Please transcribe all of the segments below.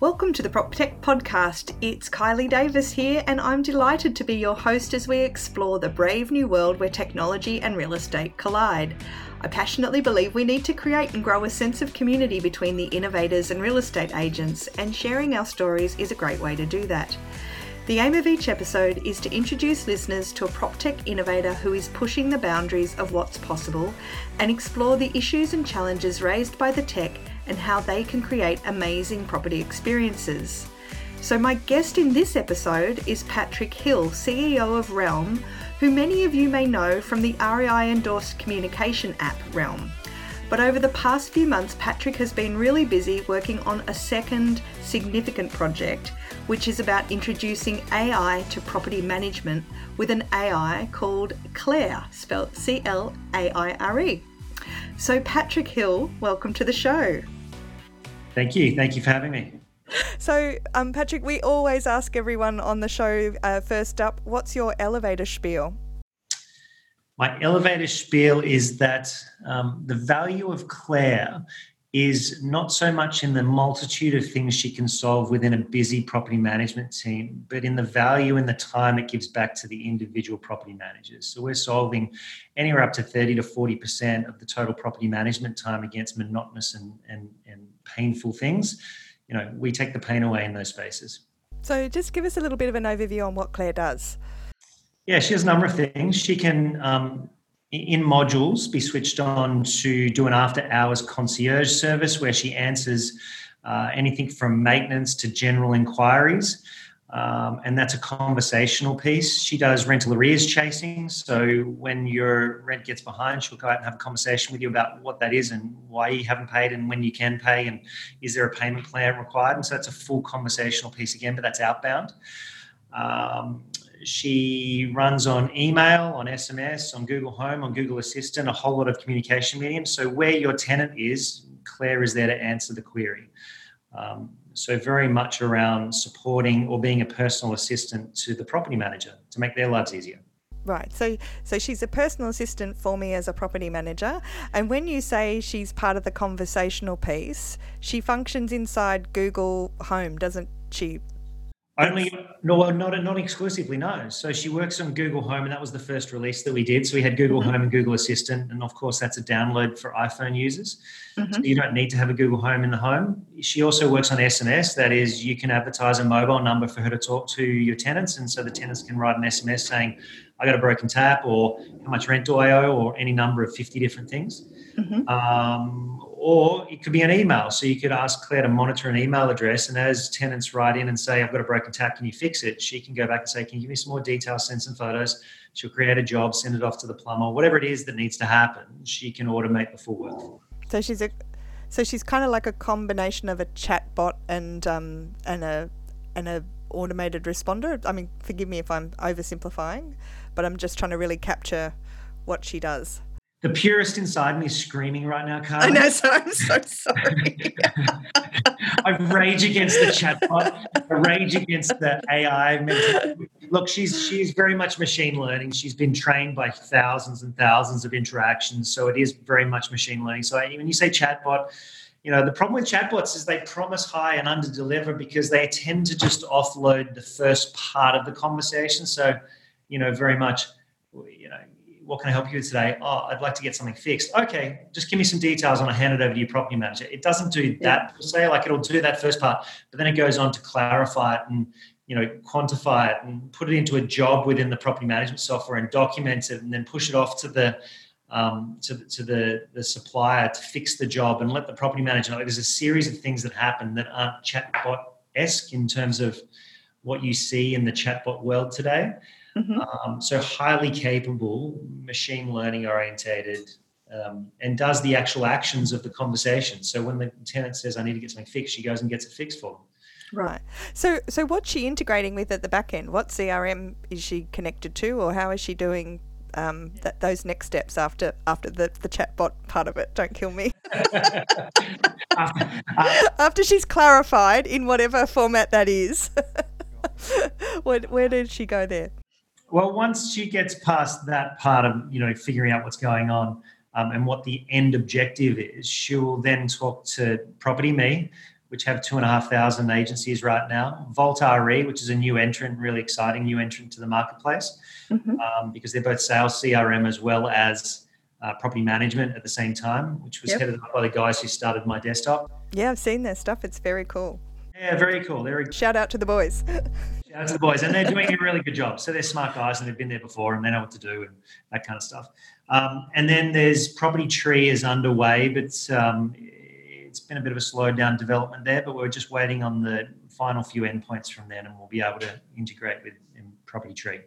Welcome to the PropTech podcast. It's Kylie Davis here, and I'm delighted to be your host as we explore the brave new world where technology and real estate collide. I passionately believe we need to create and grow a sense of community between the innovators and real estate agents, and sharing our stories is a great way to do that. The aim of each episode is to introduce listeners to a PropTech innovator who is pushing the boundaries of what's possible and explore the issues and challenges raised by the tech and how they can create amazing property experiences. So, my guest in this episode is Patrick Hill, CEO of Realm, who many of you may know from the REI endorsed communication app Realm. But over the past few months, Patrick has been really busy working on a second significant project, which is about introducing AI to property management with an AI called Claire, spelled C L A I R E. So, Patrick Hill, welcome to the show. Thank you. Thank you for having me. So, um, Patrick, we always ask everyone on the show uh, first up, what's your elevator spiel? My elevator spiel is that um, the value of Claire is not so much in the multitude of things she can solve within a busy property management team, but in the value and the time it gives back to the individual property managers. So we're solving anywhere up to 30 to 40% of the total property management time against monotonous and, and, and painful things. You know, we take the pain away in those spaces. So just give us a little bit of an overview on what Claire does. Yeah, she has a number of things. She can um, in modules be switched on to do an after hours concierge service where she answers uh, anything from maintenance to general inquiries. Um, and that's a conversational piece. She does rental arrears chasing. So when your rent gets behind, she'll go out and have a conversation with you about what that is and why you haven't paid and when you can pay and is there a payment plan required. And so that's a full conversational piece again, but that's outbound. Um, she runs on email, on SMS, on Google Home, on Google Assistant, a whole lot of communication mediums. So where your tenant is, Claire is there to answer the query. Um, so very much around supporting or being a personal assistant to the property manager to make their lives easier. Right. So so she's a personal assistant for me as a property manager. And when you say she's part of the conversational piece, she functions inside Google Home, doesn't she? Only no, not not exclusively. No. So she works on Google Home, and that was the first release that we did. So we had Google mm-hmm. Home and Google Assistant, and of course that's a download for iPhone users. Mm-hmm. So you don't need to have a Google Home in the home. She also works on SMS. That is, you can advertise a mobile number for her to talk to your tenants, and so the tenants can write an SMS saying, "I got a broken tap," or "How much rent do I owe?" or any number of fifty different things. Mm-hmm. Um, or it could be an email. So you could ask Claire to monitor an email address, and as tenants write in and say, "I've got a broken tap, can you fix it?" She can go back and say, "Can you give me some more details? Send some photos." She'll create a job, send it off to the plumber, whatever it is that needs to happen. She can automate the full work. So she's a, so she's kind of like a combination of a chatbot and um and a and a automated responder. I mean, forgive me if I'm oversimplifying, but I'm just trying to really capture what she does the purist inside me is screaming right now, Carl. I know, so I'm so sorry. I rage against the chatbot. I rage against the AI. Look, she's she's very much machine learning. She's been trained by thousands and thousands of interactions, so it is very much machine learning. So when you say chatbot, you know the problem with chatbots is they promise high and under deliver because they tend to just offload the first part of the conversation. So, you know, very much, you know what can I help you with today? Oh, I'd like to get something fixed. Okay, just give me some details and I hand it over to your property manager. It doesn't do that per se, like it'll do that first part, but then it goes on to clarify it and you know quantify it and put it into a job within the property management software and document it and then push it off to the um, to, to the, the supplier to fix the job and let the property manager know. There's a series of things that happen that aren't chatbot esque in terms of what you see in the chatbot world today. Mm-hmm. Um, so highly capable, machine learning orientated, um, and does the actual actions of the conversation. So when the tenant says, "I need to get something fixed," she goes and gets it fixed for them. Right. So, so what's she integrating with at the back end? What CRM is she connected to, or how is she doing um, that, those next steps after after the, the chatbot part of it? Don't kill me. after, after she's clarified in whatever format that is, where, where did she go there? Well, once she gets past that part of you know figuring out what's going on um, and what the end objective is, she'll then talk to Property Me. which have two and a half thousand agencies right now. Vault RE, which is a new entrant, really exciting new entrant to the marketplace, mm-hmm. um, because they're both sales CRM as well as uh, property management at the same time, which was yep. headed up by the guys who started MyDesktop. Yeah, I've seen their stuff. It's very cool. Yeah, very cool. They're shout out to the boys. shout out to the boys, and they're doing a really good job. So they're smart guys, and they've been there before, and they know what to do and that kind of stuff. Um, and then there's Property Tree is underway, but um, it's been a bit of a slowed down development there. But we're just waiting on the final few endpoints from then, and we'll be able to integrate with Property Tree.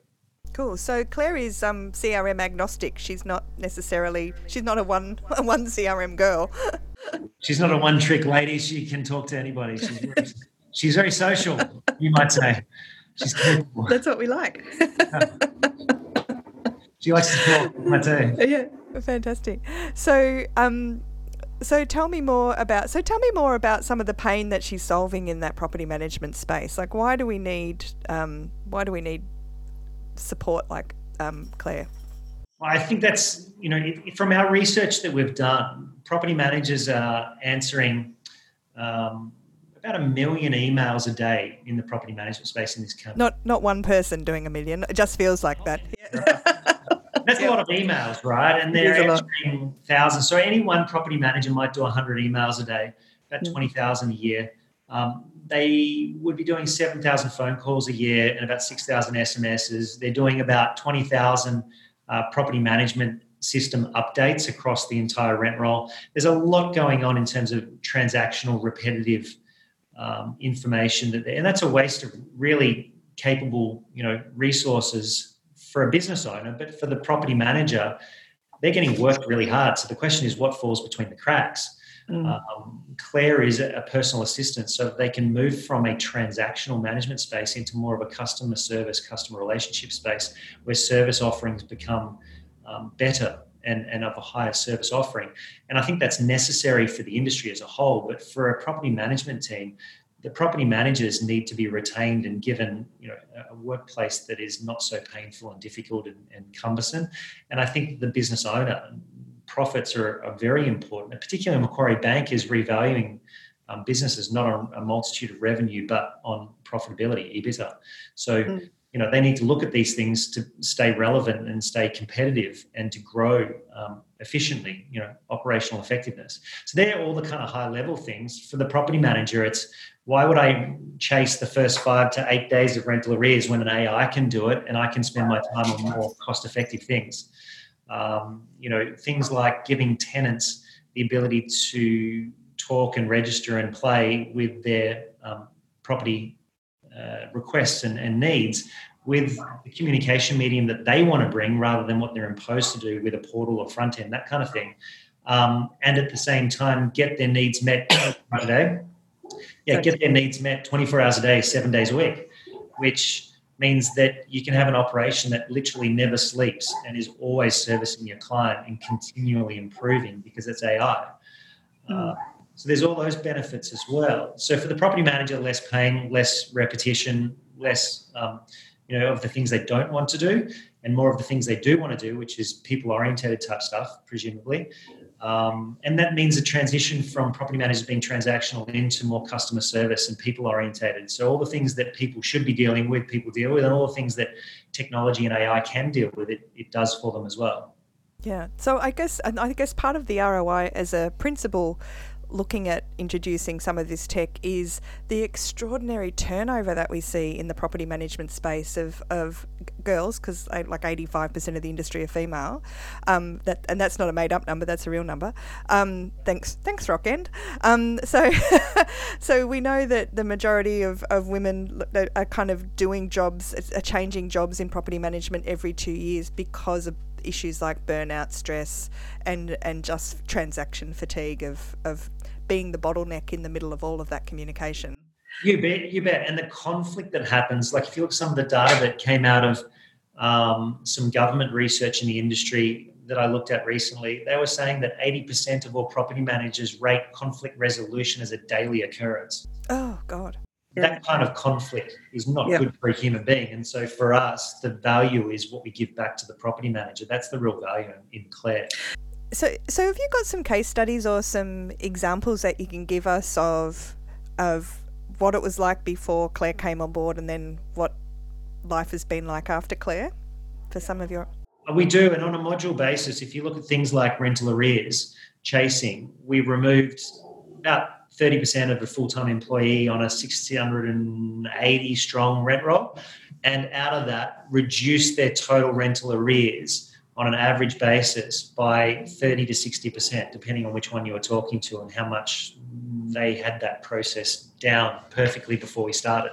Cool. So Claire is um, CRM agnostic. She's not necessarily she's not a one a one CRM girl. she's not a one trick lady. She can talk to anybody. She's very, she's very social. You might say. She's capable. That's what we like. she likes to talk. I tell Yeah, fantastic. So, um, so tell me more about. So tell me more about some of the pain that she's solving in that property management space. Like, why do we need? Um, why do we need support like um, Claire? I think that's, you know, it, from our research that we've done, property managers are answering um, about a million emails a day in the property management space in this country. Not not one person doing a million. It just feels like that. That's yeah. a lot of emails, right? And they're answering thousands. So any one property manager might do 100 emails a day, about mm. 20,000 a year. Um, they would be doing 7,000 phone calls a year and about 6,000 SMSs. They're doing about 20,000 uh, property management system updates across the entire rent roll. There's a lot going on in terms of transactional, repetitive um, information, that, they and that's a waste of really capable, you know, resources for a business owner. But for the property manager, they're getting worked really hard. So the question is, what falls between the cracks? Mm. Um, Claire is a personal assistant, so they can move from a transactional management space into more of a customer service, customer relationship space where service offerings become um, better and, and of a higher service offering. And I think that's necessary for the industry as a whole. But for a property management team, the property managers need to be retained and given you know a workplace that is not so painful and difficult and, and cumbersome and i think the business owner profits are, are very important. Particularly Macquarie Bank is revaluing um, businesses not on a multitude of revenue, but on profitability, EBITDA. So, mm. You know, they need to look at these things to stay relevant and stay competitive and to grow um, efficiently, you know, operational effectiveness. So they're all the kind of high level things. For the property manager, it's why would I chase the first five to eight days of rental arrears when an AI can do it and I can spend my time on more cost effective things? Um, you know, things like giving tenants the ability to talk and register and play with their um, property uh, requests and, and, needs with the communication medium that they want to bring rather than what they're imposed to do with a portal or front end, that kind of thing. Um, and at the same time, get their needs met. Yeah, get their needs met 24 hours a day, seven days a week, which means that you can have an operation that literally never sleeps and is always servicing your client and continually improving because it's AI. Mm. Uh, so there's all those benefits as well. So for the property manager, less pain, less repetition, less um, you know of the things they don't want to do, and more of the things they do want to do, which is people oriented type stuff, presumably. Um, and that means a transition from property managers being transactional into more customer service and people orientated. So all the things that people should be dealing with, people deal with, and all the things that technology and AI can deal with, it, it does for them as well. Yeah. So I guess I guess part of the ROI as a principle looking at introducing some of this tech is the extraordinary turnover that we see in the property management space of, of girls, because like 85% of the industry are female. Um, that and that's not a made up number; that's a real number. Um, thanks, thanks, Rockend. Um, so, so we know that the majority of, of women are kind of doing jobs, are changing jobs in property management every two years because of issues like burnout, stress, and and just transaction fatigue of of being the bottleneck in the middle of all of that communication. You bet, you bet. And the conflict that happens, like if you look at some of the data that came out of um, some government research in the industry that I looked at recently, they were saying that 80% of all property managers rate conflict resolution as a daily occurrence. Oh, God that kind of conflict is not yep. good for a human being. And so for us, the value is what we give back to the property manager. That's the real value in Claire. So, so have you got some case studies or some examples that you can give us of of what it was like before Claire came on board and then what life has been like after Claire for some of your? We do, and on a module basis, if you look at things like rental arrears, chasing, we removed about 30% of the full-time employee on a 680 strong rent roll and out of that reduced their total rental arrears on an average basis by 30 to 60% depending on which one you were talking to and how much they had that process down perfectly before we started.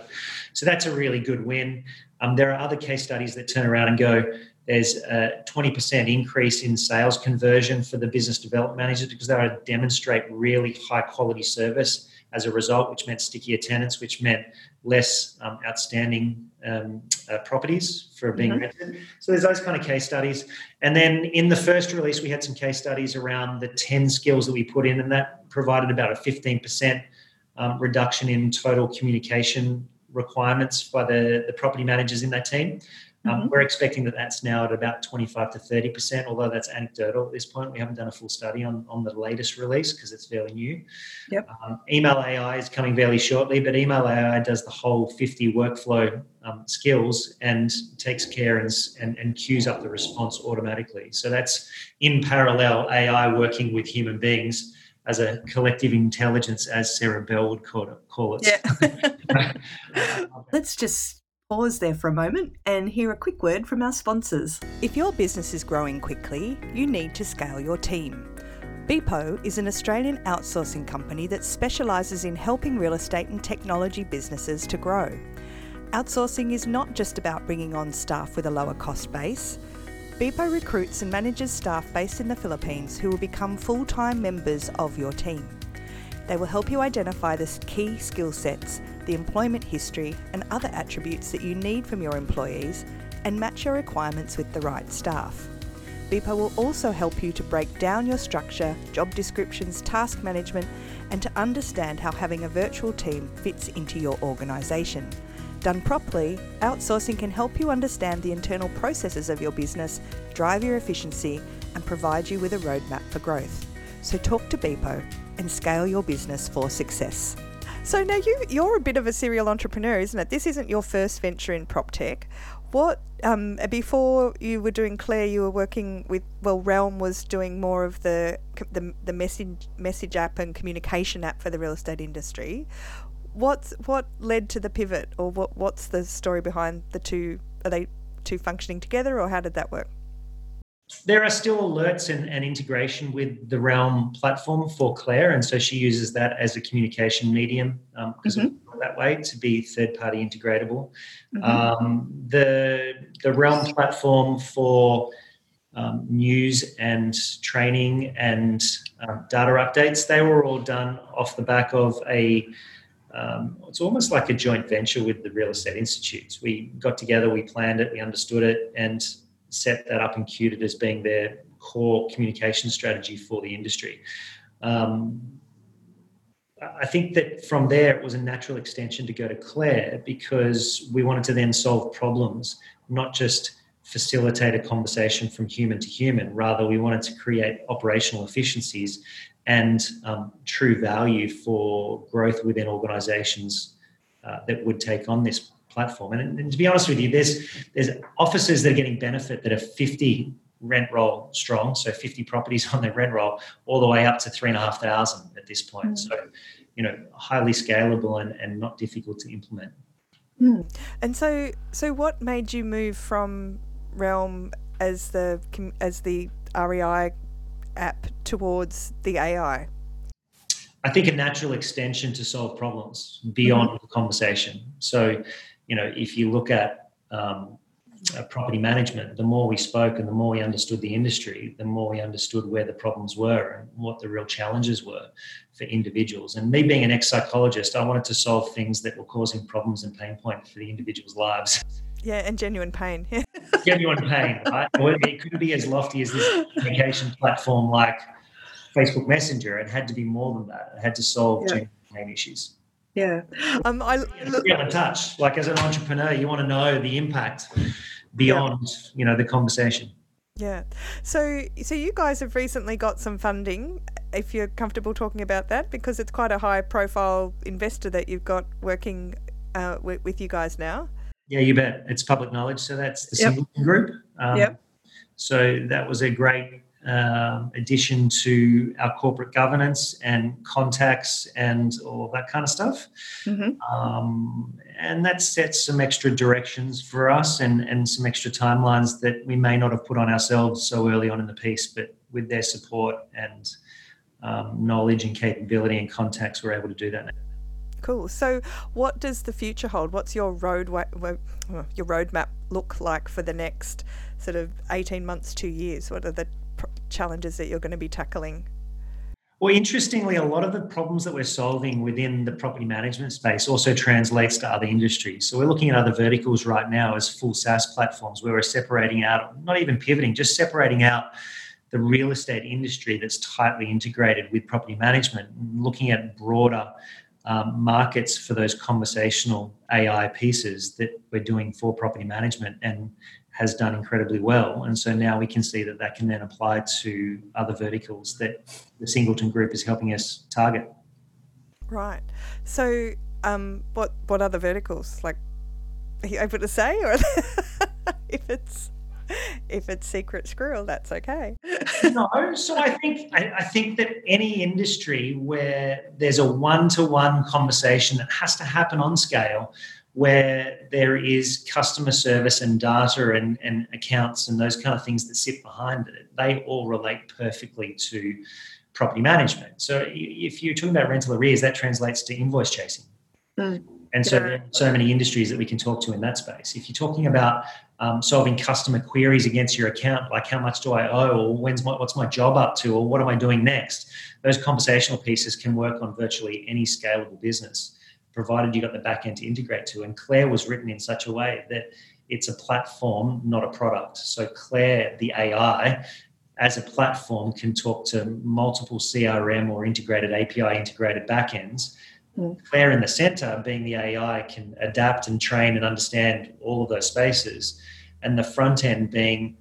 So that's a really good win. Um, there are other case studies that turn around and go there's a 20% increase in sales conversion for the business development managers because they to demonstrate really high quality service as a result, which meant stickier tenants, which meant less um, outstanding um, uh, properties for being mm-hmm. rented. So there's those kind of case studies. And then in the first release, we had some case studies around the 10 skills that we put in, and that provided about a 15% um, reduction in total communication requirements by the, the property managers in that team. Um, mm-hmm. We're expecting that that's now at about 25 to 30%, although that's anecdotal at this point. We haven't done a full study on, on the latest release because it's fairly new. Yep. Um, email AI is coming fairly shortly, but email AI does the whole 50 workflow um, skills and takes care and, and, and queues up the response automatically. So that's in parallel AI working with human beings as a collective intelligence, as Sarah Bell would call it. Call it. Yeah. Let's just pause there for a moment and hear a quick word from our sponsors. If your business is growing quickly, you need to scale your team. Beepo is an Australian outsourcing company that specialises in helping real estate and technology businesses to grow. Outsourcing is not just about bringing on staff with a lower cost base. Beepo recruits and manages staff based in the Philippines who will become full time members of your team. They will help you identify the key skill sets the employment history, and other attributes that you need from your employees and match your requirements with the right staff. Beepo will also help you to break down your structure, job descriptions, task management, and to understand how having a virtual team fits into your organisation. Done properly, outsourcing can help you understand the internal processes of your business, drive your efficiency, and provide you with a roadmap for growth. So talk to Beepo and scale your business for success. So now you you're a bit of a serial entrepreneur, isn't it? This isn't your first venture in prop tech. What um, before you were doing Claire, you were working with well, Realm was doing more of the the, the message message app and communication app for the real estate industry. What's what led to the pivot, or what what's the story behind the two? Are they two functioning together, or how did that work? There are still alerts and, and, integration with the Realm platform for Claire, and so she uses that as a communication medium because um, mm-hmm. that way to be third party integratable. Mm-hmm. Um, the the Realm platform for um, news and training and uh, data updates they were all done off the back of a um, it's almost like a joint venture with the real estate institutes. We got together, we planned it, we understood it, and set that up and queued it as being their core communication strategy for the industry. Um, I think that from there it was a natural extension to go to Claire because we wanted to then solve problems, not just facilitate a conversation from human to human. Rather, we wanted to create operational efficiencies and um, true value for growth within organizations uh, that would take on this platform. And, and, to be honest with you, there's there's offices that are getting benefit that are 50 rent roll strong, so 50 properties on their rent roll, all the way up to three and a half thousand at this point. Mm. So, you know, highly scalable and, and not difficult to implement. Mm. And so, so what made you move from Realm as the as the REI app towards the AI? I think a natural extension to solve problems beyond mm-hmm. the conversation. So, you know, if you look at um, uh, property management, the more we spoke and the more we understood the industry, the more we understood where the problems were and what the real challenges were for individuals. And me being an ex psychologist, I wanted to solve things that were causing problems and pain points for the individuals' lives. Yeah, and genuine pain. genuine pain, right? it couldn't be as lofty as this communication platform like Facebook Messenger. It had to be more than that. It had to solve yeah. genuine pain issues. Yeah. Um, I look, be in touch. Like as an entrepreneur, you want to know the impact beyond yeah. you know the conversation. Yeah. So so you guys have recently got some funding if you're comfortable talking about that, because it's quite a high profile investor that you've got working uh, with, with, you guys now. Yeah, you bet. It's public knowledge. So that's the yep. Singleton Group. Um, yep. So that was a great um, addition to our corporate governance and contacts and all that kind of stuff. Mm-hmm. Um, and that sets some extra directions for us and, and some extra timelines that we may not have put on ourselves so early on in the piece, but with their support and um, knowledge and capability and contacts, we're able to do that now. Cool. So, what does the future hold? What's your road your roadmap look like for the next sort of eighteen months, two years? What are the challenges that you're going to be tackling? Well, interestingly, a lot of the problems that we're solving within the property management space also translates to other industries. So we're looking at other verticals right now as full SaaS platforms where we're separating out, not even pivoting, just separating out the real estate industry that's tightly integrated with property management, looking at broader um, markets for those conversational AI pieces that we're doing for property management and has done incredibly well. And so now we can see that that can then apply to other verticals that the Singleton Group is helping us target. Right. So, um, what what other verticals? Like, are you able to say, or if it's if it's secret squirrel, that's okay. no, so I think I, I, think that any industry where there's a one-to-one conversation that has to happen on scale, where there is customer service and data and, and accounts and those kind of things that sit behind it, they all relate perfectly to property management. So if you're talking about rental arrears, that translates to invoice chasing. Mm. And so there are so many industries that we can talk to in that space. If you're talking about um, solving customer queries against your account, like how much do I owe, or when's my, what's my job up to, or what am I doing next? Those conversational pieces can work on virtually any scalable business, provided you got the back end to integrate to. And Claire was written in such a way that it's a platform, not a product. So Claire, the AI, as a platform, can talk to multiple CRM or integrated API integrated backends Mm. Claire in the center, being the AI, can adapt and train and understand all of those spaces. And the front end being,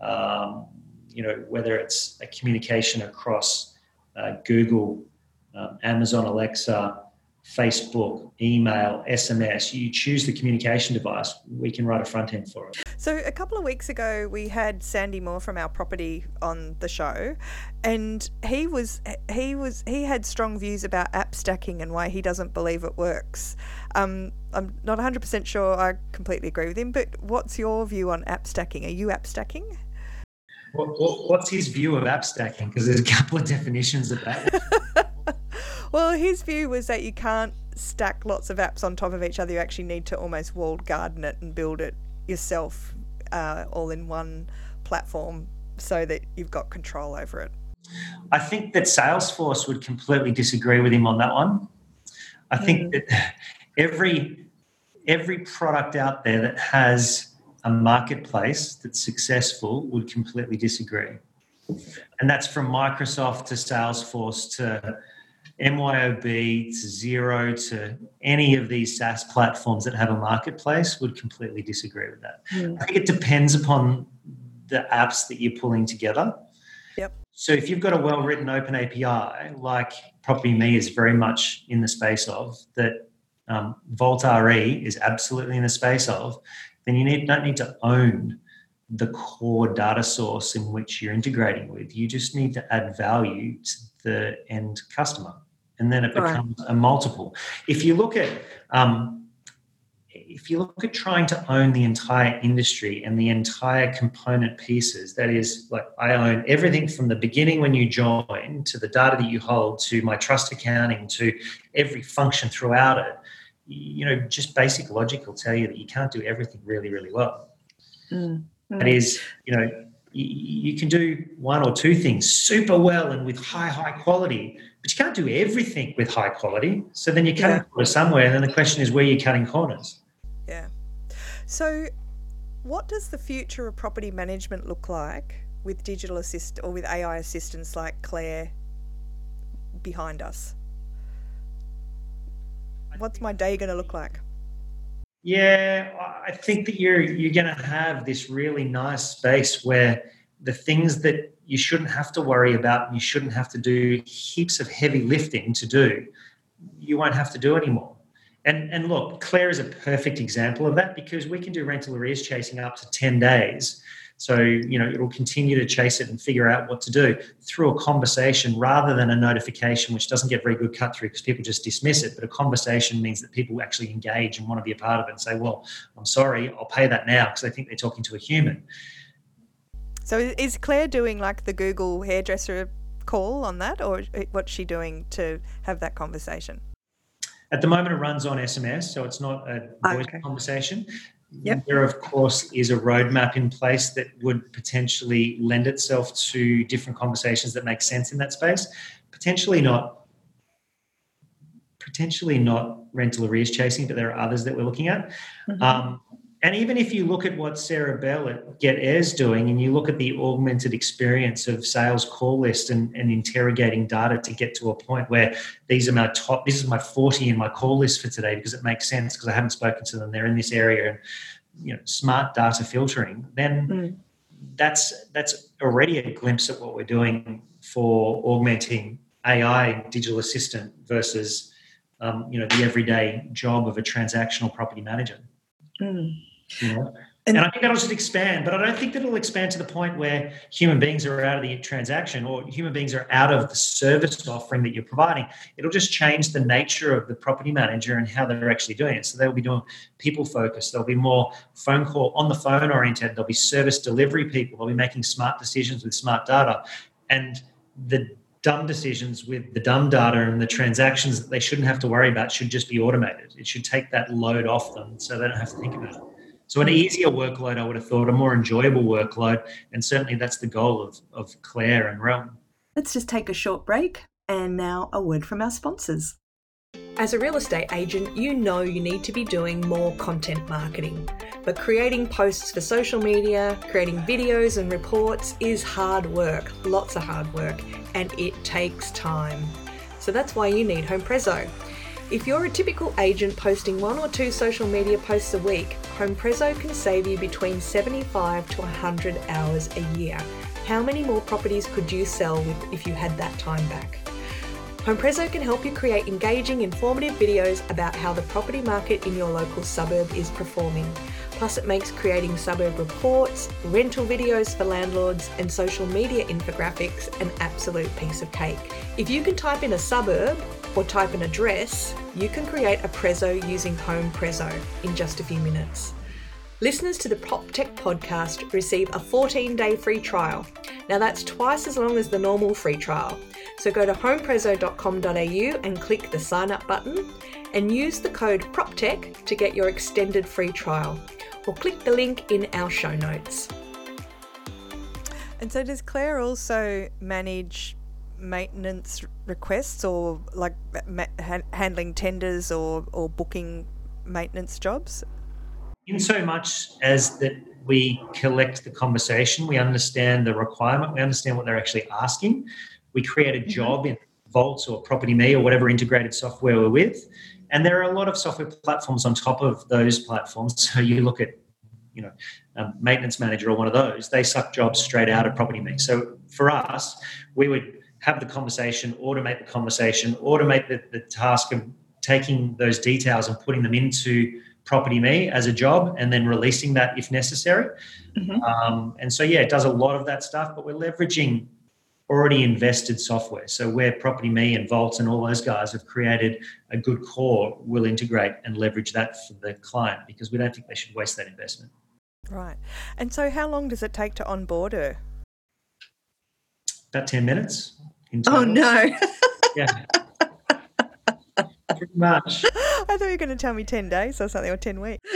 um, you know, whether it's a communication across uh, Google, um, Amazon Alexa, Facebook, email, SMS, you choose the communication device, we can write a front end for it. So, a couple of weeks ago, we had Sandy Moore from Our Property on the show, and he was he was he had strong views about app stacking and why he doesn't believe it works. Um, I'm not 100% sure I completely agree with him, but what's your view on app stacking? Are you app stacking? what's his view of app stacking? Because there's a couple of definitions of that. well, his view was that you can't stack lots of apps on top of each other. You actually need to almost walled garden it and build it yourself uh, all in one platform so that you've got control over it. I think that Salesforce would completely disagree with him on that one. I think mm. that every every product out there that has a marketplace that's successful would completely disagree. And that's from Microsoft to Salesforce to MYOB to Xero to any of these SaaS platforms that have a marketplace would completely disagree with that. Mm. I think it depends upon the apps that you're pulling together. Yep. So if you've got a well-written open API, like Property Me is very much in the space of, that um, Vault RE is absolutely in the space of, then you need, don't need to own the core data source in which you're integrating with. You just need to add value to the end customer and then it becomes right. a multiple. If you look at um, if you look at trying to own the entire industry and the entire component pieces, that is, like I own everything from the beginning when you join to the data that you hold to my trust accounting to every function throughout it. You know, just basic logic will tell you that you can't do everything really, really well. Mm, mm. That is, you know, you, you can do one or two things super well and with high, high quality but you can't do everything with high quality. So then you're cutting yeah. corners somewhere, and then the question is where you're cutting corners. Yeah. So, what does the future of property management look like with digital assist or with AI assistants like Claire behind us? What's my day going to look like? Yeah, I think that you're you're going to have this really nice space where the things that you shouldn't have to worry about and you shouldn't have to do heaps of heavy lifting to do, you won't have to do anymore. And, and look, Claire is a perfect example of that because we can do rental arrears chasing up to 10 days. So, you know, it'll continue to chase it and figure out what to do through a conversation rather than a notification, which doesn't get very good cut through because people just dismiss it. But a conversation means that people actually engage and want to be a part of it and say, well, I'm sorry, I'll pay that now because they think they're talking to a human. So is Claire doing like the Google hairdresser call on that or what's she doing to have that conversation? At the moment, it runs on SMS, so it's not a voice okay. conversation. Yep. There, of course, is a roadmap in place that would potentially lend itself to different conversations that make sense in that space. Potentially not, potentially not rental arrears chasing, but there are others that we're looking at. Mm-hmm. Um, and even if you look at what Sarah Bell at Get Airs doing, and you look at the augmented experience of sales call list and, and interrogating data to get to a point where these are my top, this is my 40 in my call list for today because it makes sense because I haven't spoken to them. They're in this area and you know, smart data filtering, then mm. that's that's already a glimpse at what we're doing for augmenting AI digital assistant versus um, you know the everyday job of a transactional property manager. Mm. Know? And, and, I think that'll just expand, but I don't think that it'll expand to the point where human beings are out of the transaction or human beings are out of the service offering that you're providing. It'll just change the nature of the property manager and how they're actually doing it. So they'll be doing people focused. There'll be more phone call on the phone oriented. There'll be service delivery people. They'll be making smart decisions with smart data. And the dumb decisions with the dumb data and the transactions that they shouldn't have to worry about should just be automated. It should take that load off them so they don't have to think about it. So an easier workload, I would have thought, a more enjoyable workload, and certainly that's the goal of, of Claire and Realm. Let's just take a short break, and now a word from our sponsors. As a real estate agent, you know you need to be doing more content marketing. But creating posts for social media, creating videos and reports is hard work, lots of hard work, and it takes time. So that's why you need Home HomePrezo. If you're a typical agent posting one or two social media posts a week, HomePrezo can save you between 75 to 100 hours a year. How many more properties could you sell with if you had that time back? HomePrezo can help you create engaging, informative videos about how the property market in your local suburb is performing. Plus, it makes creating suburb reports, rental videos for landlords, and social media infographics an absolute piece of cake. If you can type in a suburb or type an address, you can create a Prezo using HomePrezo in just a few minutes. Listeners to the PropTech podcast receive a 14 day free trial. Now, that's twice as long as the normal free trial. So go to homeprezo.com.au and click the sign up button and use the code PropTech to get your extended free trial. Or click the link in our show notes. And so, does Claire also manage maintenance requests or like ma- handling tenders or, or booking maintenance jobs? In so much as that we collect the conversation, we understand the requirement, we understand what they're actually asking, we create a mm-hmm. job in Vaults or Property Me or whatever integrated software we're with. And there are a lot of software platforms on top of those platforms. So you look at, you know, um, maintenance manager or one of those, they suck jobs straight out of Property Me. So for us, we would have the conversation, automate the conversation, automate the, the task of taking those details and putting them into Property Me as a job and then releasing that if necessary. Mm-hmm. Um, and so, yeah, it does a lot of that stuff, but we're leveraging already invested software. So where Property Me and Vaults and all those guys have created a good core, we'll integrate and leverage that for the client because we don't think they should waste that investment. Right. And so how long does it take to onboard her? About 10 minutes. Oh no. yeah. Pretty much. I thought you were going to tell me 10 days or something or 10 weeks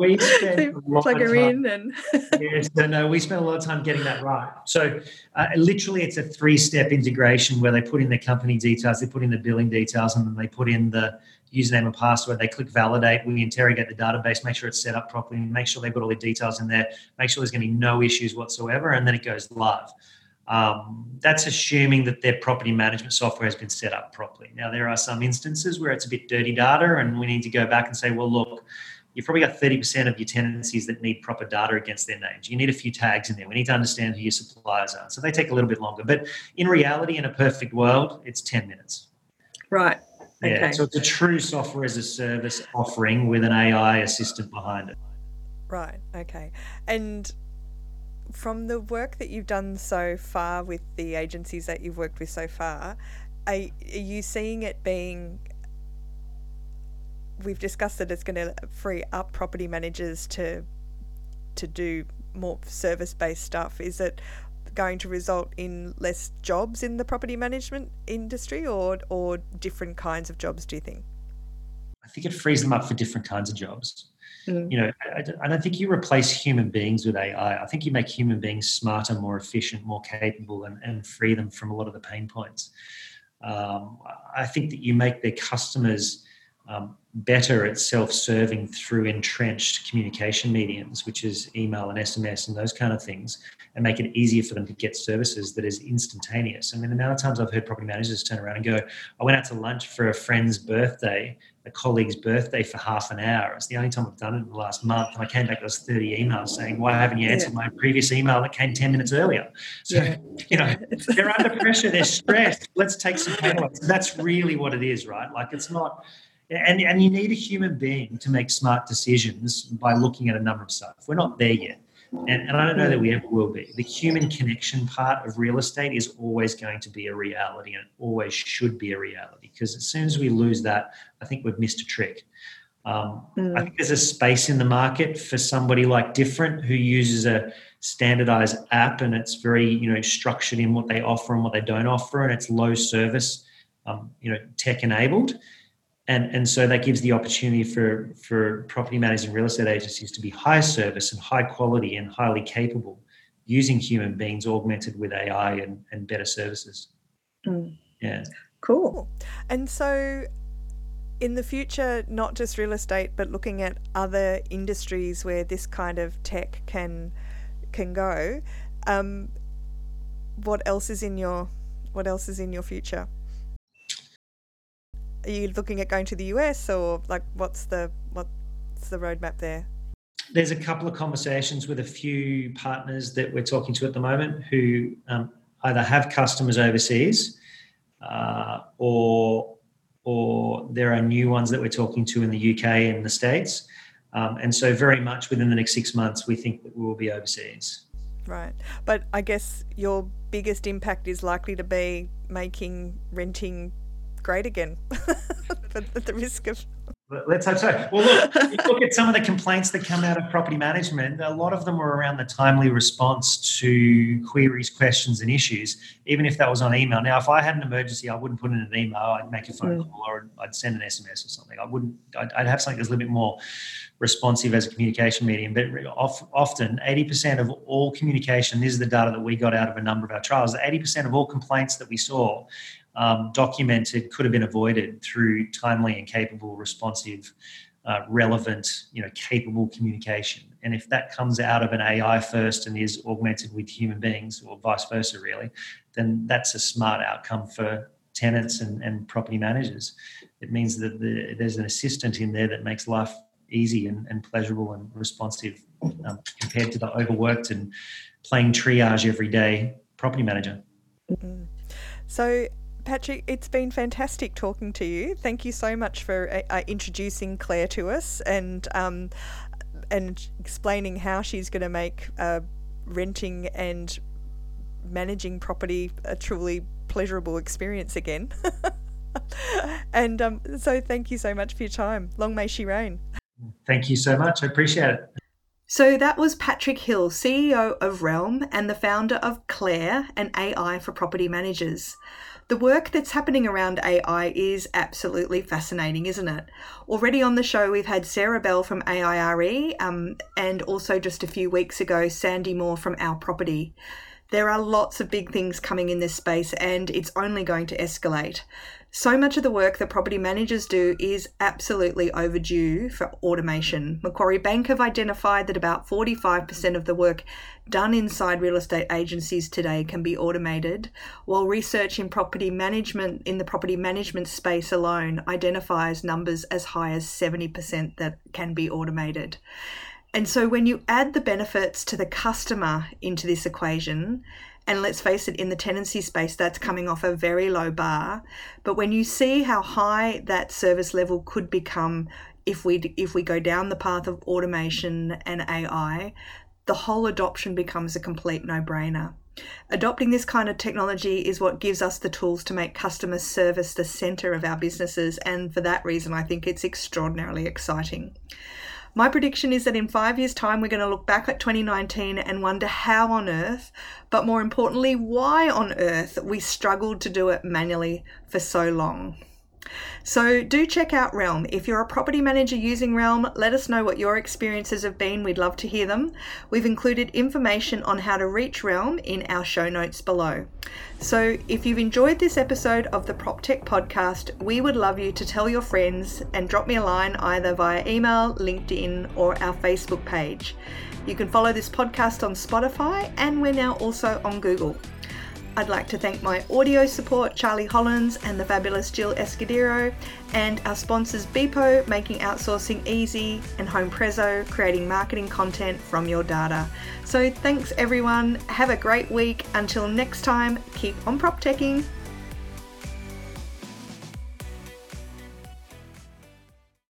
we spend a lot plug her in and yes, no, no, we spent a lot of time getting that right. So uh, literally, it's a three-step integration where they put in their company details, they put in the billing details, and then they put in the username and password. They click validate. We interrogate the database, make sure it's set up properly, make sure they've got all the details in there, make sure there's going to be no issues whatsoever, and then it goes live. Um, that's assuming that their property management software has been set up properly. Now, there are some instances where it's a bit dirty data, and we need to go back and say, well, look, you've probably got 30% of your tenancies that need proper data against their names. You need a few tags in there. We need to understand who your suppliers are. So they take a little bit longer. But in reality, in a perfect world, it's 10 minutes. Right. Yeah. Okay. So it's a true software as a service offering with an AI assistant behind it. Right. Okay. And from the work that you've done so far with the agencies that you've worked with so far, are, are you seeing it being we've discussed that it's going to free up property managers to to do more service based stuff. Is it going to result in less jobs in the property management industry, or or different kinds of jobs? Do you think? I think it frees them up for different kinds of jobs. Mm. You know, I, I, don't think you replace human beings with AI. I think you make human beings smarter, more efficient, more capable, and, and free them from a lot of the pain points. Um, I think that you make their customers um, better at self-serving through entrenched communication mediums, which is email and SMS and those kind of things, and make it easier for them to get services that is instantaneous. I mean, the amount of times I've heard property managers turn around and go, "I went out to lunch for a friend's birthday, a colleague's birthday for half an hour. It's the only time I've done it in the last month, and I came back there was 30 emails saying, "Why haven't you answered yeah. my previous email that came 10 minutes earlier?" So, yeah. you know, they're under pressure, they're stressed. Let's take some. So that's really what it is, right? Like it's not and, and you need a human being to make smart decisions by looking at a number of stuff. We're not there yet. And, and I don't know that we ever will be. The human connection part of real estate is always going to be a reality and it always should be a reality because as soon as we lose that, I think we've missed a trick. Um, mm. I think there's a space in the market for somebody like Different who uses a standardized app and it's very you know structured in what they offer and what they don't offer and it's low service, um, you know, tech enabled and and so that gives the opportunity for for property managers and real estate agencies to be high service and high quality and highly capable using human beings augmented with ai and, and better services. Mm. yeah. Cool. And so in the future not just real estate but looking at other industries where this kind of tech can can go um, what else is in your what else is in your future are you looking at going to the US or like what's the what's the roadmap there? There's a couple of conversations with a few partners that we're talking to at the moment who um, either have customers overseas uh, or or there are new ones that we're talking to in the UK and the States. Um, and so, very much within the next six months, we think that we will be overseas. Right. But I guess your biggest impact is likely to be making renting great again but at the risk of Let's hope so. Well, look, look at some of the complaints that come out of property management. A lot of them were around the timely response to queries, questions, and issues, even if that was on email. Now, if I had an emergency, I wouldn't put in an email. I'd make a phone mm. call or I'd send an SMS or something. I wouldn't. I'd, I'd, have something that's a little bit more responsive as a communication medium. But often, eighty percent of all communication. This is the data that we got out of a number of our trials. Eighty percent of all complaints that we saw um, documented could have been avoided through timely and capable, responsive, uh, relevant, you know, capable communication. And if that comes out of an AI first and is augmented with human beings, or vice versa, really, then that's a smart outcome for tenants and, and property managers. It means that the, there's an assistant in there that makes life easy and, and pleasurable and responsive um, compared to the overworked and playing triage every day property manager. Mm-hmm. So, Patrick, it's been fantastic talking to you. Thank you so much for uh, uh, introducing Claire to us and um, and explaining how she's going to make uh, renting and managing property a truly pleasurable experience again. and um, so, thank you so much for your time. Long may she reign. Thank you so much. I appreciate it. So that was Patrick Hill, CEO of Realm and the founder of Claire, an AI for property managers. The work that's happening around AI is absolutely fascinating, isn't it? Already on the show, we've had Sarah Bell from AIRE um, and also just a few weeks ago, Sandy Moore from Our Property. There are lots of big things coming in this space and it's only going to escalate. So much of the work that property managers do is absolutely overdue for automation. Macquarie Bank have identified that about 45% of the work done inside real estate agencies today can be automated, while research in property management in the property management space alone identifies numbers as high as 70% that can be automated. And so when you add the benefits to the customer into this equation, and let's face it, in the tenancy space, that's coming off a very low bar. But when you see how high that service level could become if we if we go down the path of automation and AI, the whole adoption becomes a complete no-brainer. Adopting this kind of technology is what gives us the tools to make customer service the center of our businesses, and for that reason, I think it's extraordinarily exciting. My prediction is that in five years' time, we're going to look back at 2019 and wonder how on earth, but more importantly, why on earth we struggled to do it manually for so long. So do check out Realm. If you're a property manager using Realm, let us know what your experiences have been. We'd love to hear them. We've included information on how to reach Realm in our show notes below. So if you've enjoyed this episode of the PropTech podcast, we would love you to tell your friends and drop me a line either via email, LinkedIn, or our Facebook page. You can follow this podcast on Spotify and we're now also on Google. I'd like to thank my audio support, Charlie Hollins and the fabulous Jill Escudero, and our sponsors Beepo, making outsourcing easy, and Home Prezzo, creating marketing content from your data. So thanks everyone. Have a great week. Until next time, keep on prop teching.